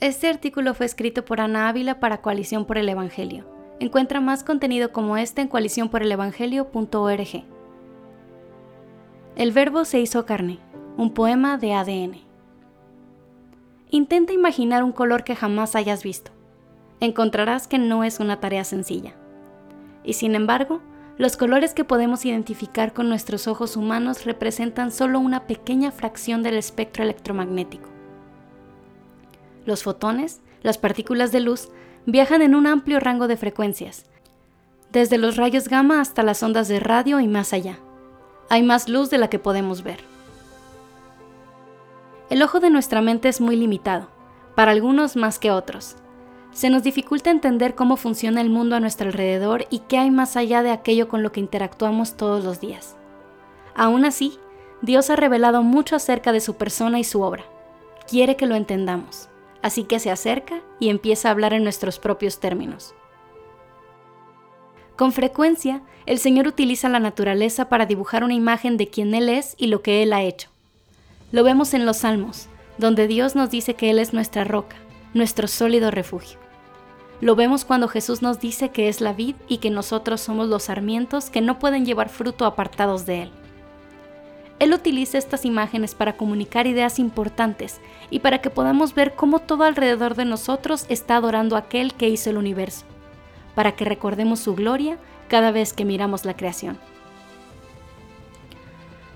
Este artículo fue escrito por Ana Ávila para Coalición por el Evangelio. Encuentra más contenido como este en coaliciónporelevangelio.org. El verbo se hizo carne, un poema de ADN. Intenta imaginar un color que jamás hayas visto. Encontrarás que no es una tarea sencilla. Y sin embargo, los colores que podemos identificar con nuestros ojos humanos representan solo una pequeña fracción del espectro electromagnético. Los fotones, las partículas de luz, viajan en un amplio rango de frecuencias, desde los rayos gamma hasta las ondas de radio y más allá. Hay más luz de la que podemos ver. El ojo de nuestra mente es muy limitado, para algunos más que otros. Se nos dificulta entender cómo funciona el mundo a nuestro alrededor y qué hay más allá de aquello con lo que interactuamos todos los días. Aún así, Dios ha revelado mucho acerca de su persona y su obra. Quiere que lo entendamos así que se acerca y empieza a hablar en nuestros propios términos. Con frecuencia, el Señor utiliza la naturaleza para dibujar una imagen de quién Él es y lo que Él ha hecho. Lo vemos en los Salmos, donde Dios nos dice que Él es nuestra roca, nuestro sólido refugio. Lo vemos cuando Jesús nos dice que es la vid y que nosotros somos los sarmientos que no pueden llevar fruto apartados de Él. Él utiliza estas imágenes para comunicar ideas importantes y para que podamos ver cómo todo alrededor de nosotros está adorando a aquel que hizo el universo, para que recordemos su gloria cada vez que miramos la creación.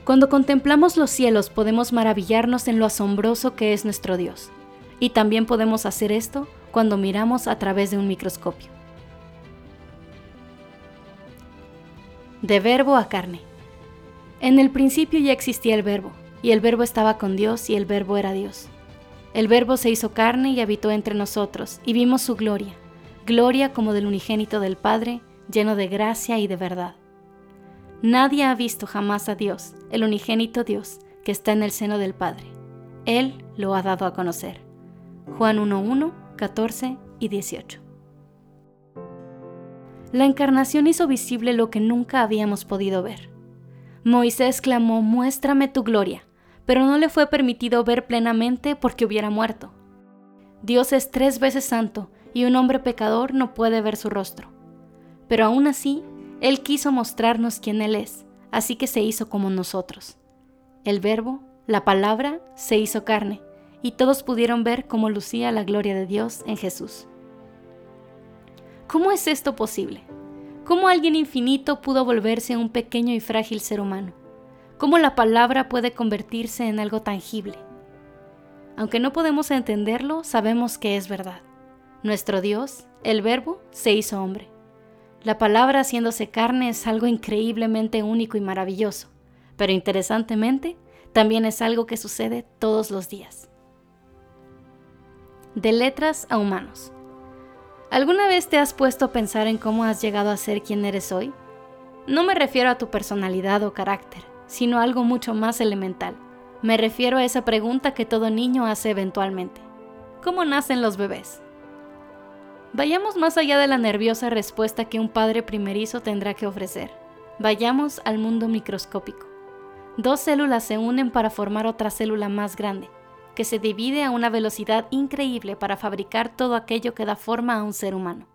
Cuando contemplamos los cielos podemos maravillarnos en lo asombroso que es nuestro Dios, y también podemos hacer esto cuando miramos a través de un microscopio. De verbo a carne. En el principio ya existía el verbo, y el verbo estaba con Dios, y el verbo era Dios. El verbo se hizo carne y habitó entre nosotros, y vimos su gloria, gloria como del unigénito del Padre, lleno de gracia y de verdad. Nadie ha visto jamás a Dios, el unigénito Dios, que está en el seno del Padre. Él lo ha dado a conocer. Juan 1.1, 14 y 18. La encarnación hizo visible lo que nunca habíamos podido ver Moisés clamó, muéstrame tu gloria, pero no le fue permitido ver plenamente porque hubiera muerto. Dios es tres veces santo y un hombre pecador no puede ver su rostro. Pero aún así, Él quiso mostrarnos quién Él es, así que se hizo como nosotros. El verbo, la palabra, se hizo carne, y todos pudieron ver cómo lucía la gloria de Dios en Jesús. ¿Cómo es esto posible? ¿Cómo alguien infinito pudo volverse un pequeño y frágil ser humano? ¿Cómo la palabra puede convertirse en algo tangible? Aunque no podemos entenderlo, sabemos que es verdad. Nuestro Dios, el Verbo, se hizo hombre. La palabra haciéndose carne es algo increíblemente único y maravilloso, pero interesantemente, también es algo que sucede todos los días. De letras a humanos. ¿Alguna vez te has puesto a pensar en cómo has llegado a ser quien eres hoy? No me refiero a tu personalidad o carácter, sino a algo mucho más elemental. Me refiero a esa pregunta que todo niño hace eventualmente. ¿Cómo nacen los bebés? Vayamos más allá de la nerviosa respuesta que un padre primerizo tendrá que ofrecer. Vayamos al mundo microscópico. Dos células se unen para formar otra célula más grande, que se divide a una velocidad increíble para fabricar todo aquello que da forma a un ser humano.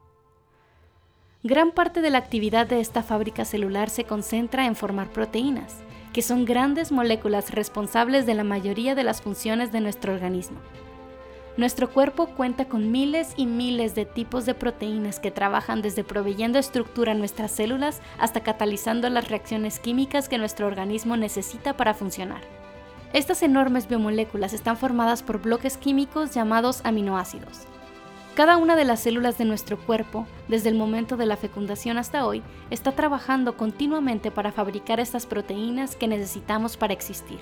Gran parte de la actividad de esta fábrica celular se concentra en formar proteínas, que son grandes moléculas responsables de la mayoría de las funciones de nuestro organismo. Nuestro cuerpo cuenta con miles y miles de tipos de proteínas que trabajan desde proveyendo estructura a nuestras células hasta catalizando las reacciones químicas que nuestro organismo necesita para funcionar. Estas enormes biomoléculas están formadas por bloques químicos llamados aminoácidos. Cada una de las células de nuestro cuerpo, desde el momento de la fecundación hasta hoy, está trabajando continuamente para fabricar estas proteínas que necesitamos para existir.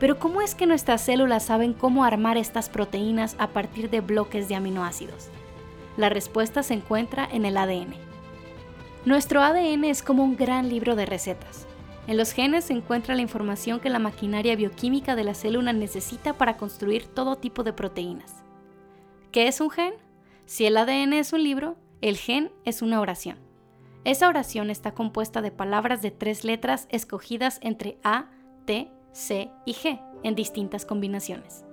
Pero ¿cómo es que nuestras células saben cómo armar estas proteínas a partir de bloques de aminoácidos? La respuesta se encuentra en el ADN. Nuestro ADN es como un gran libro de recetas. En los genes se encuentra la información que la maquinaria bioquímica de la célula necesita para construir todo tipo de proteínas. ¿Qué es un gen? Si el ADN es un libro, el gen es una oración. Esa oración está compuesta de palabras de tres letras escogidas entre A, T, C y G en distintas combinaciones.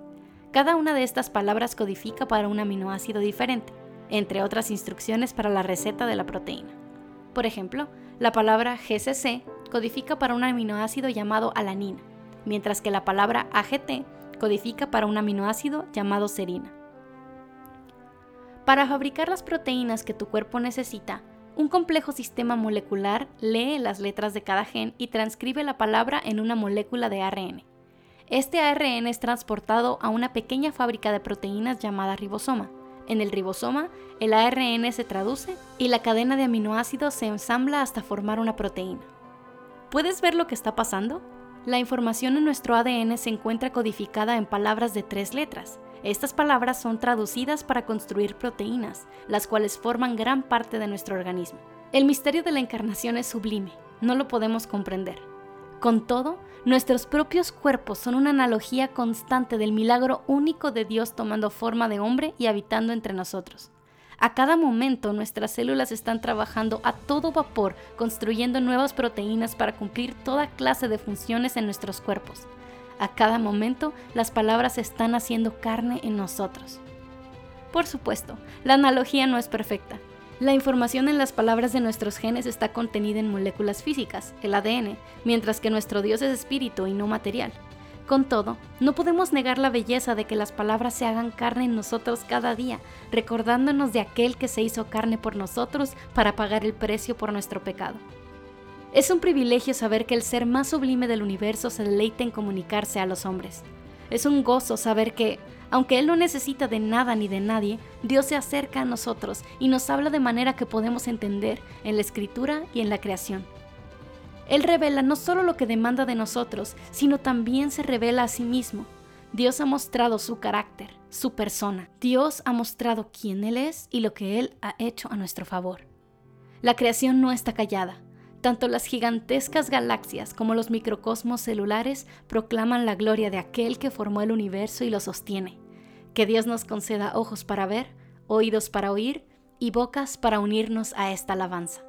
Cada una de estas palabras codifica para un aminoácido diferente, entre otras instrucciones para la receta de la proteína. Por ejemplo, la palabra GCC codifica para un aminoácido llamado alanina, mientras que la palabra AGT codifica para un aminoácido llamado serina. Para fabricar las proteínas que tu cuerpo necesita, un complejo sistema molecular lee las letras de cada gen y transcribe la palabra en una molécula de ARN. Este ARN es transportado a una pequeña fábrica de proteínas llamada ribosoma. En el ribosoma, el ARN se traduce y la cadena de aminoácidos se ensambla hasta formar una proteína. ¿Puedes ver lo que está pasando? La información en nuestro ADN se encuentra codificada en palabras de tres letras. Estas palabras son traducidas para construir proteínas, las cuales forman gran parte de nuestro organismo. El misterio de la encarnación es sublime, no lo podemos comprender. Con todo, nuestros propios cuerpos son una analogía constante del milagro único de Dios tomando forma de hombre y habitando entre nosotros. A cada momento nuestras células están trabajando a todo vapor construyendo nuevas proteínas para cumplir toda clase de funciones en nuestros cuerpos. A cada momento las palabras están haciendo carne en nosotros. Por supuesto, la analogía no es perfecta. La información en las palabras de nuestros genes está contenida en moléculas físicas, el ADN, mientras que nuestro Dios es espíritu y no material. Con todo, no podemos negar la belleza de que las palabras se hagan carne en nosotros cada día, recordándonos de aquel que se hizo carne por nosotros para pagar el precio por nuestro pecado. Es un privilegio saber que el ser más sublime del universo se deleita en comunicarse a los hombres. Es un gozo saber que, aunque Él no necesita de nada ni de nadie, Dios se acerca a nosotros y nos habla de manera que podemos entender en la escritura y en la creación. Él revela no solo lo que demanda de nosotros, sino también se revela a sí mismo. Dios ha mostrado su carácter, su persona. Dios ha mostrado quién Él es y lo que Él ha hecho a nuestro favor. La creación no está callada. Tanto las gigantescas galaxias como los microcosmos celulares proclaman la gloria de aquel que formó el universo y lo sostiene. Que Dios nos conceda ojos para ver, oídos para oír y bocas para unirnos a esta alabanza.